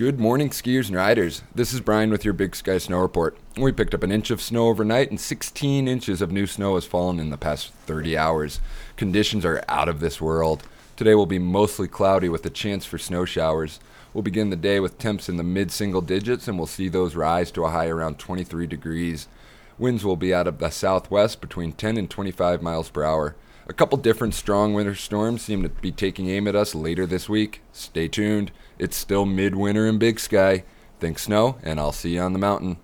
Good morning, skiers and riders. This is Brian with your Big Sky Snow Report. We picked up an inch of snow overnight, and 16 inches of new snow has fallen in the past 30 hours. Conditions are out of this world. Today will be mostly cloudy with a chance for snow showers. We'll begin the day with temps in the mid single digits, and we'll see those rise to a high around 23 degrees. Winds will be out of the southwest between 10 and 25 miles per hour. A couple different strong winter storms seem to be taking aim at us later this week. Stay tuned. It's still midwinter in Big Sky. Think snow, and I'll see you on the mountain.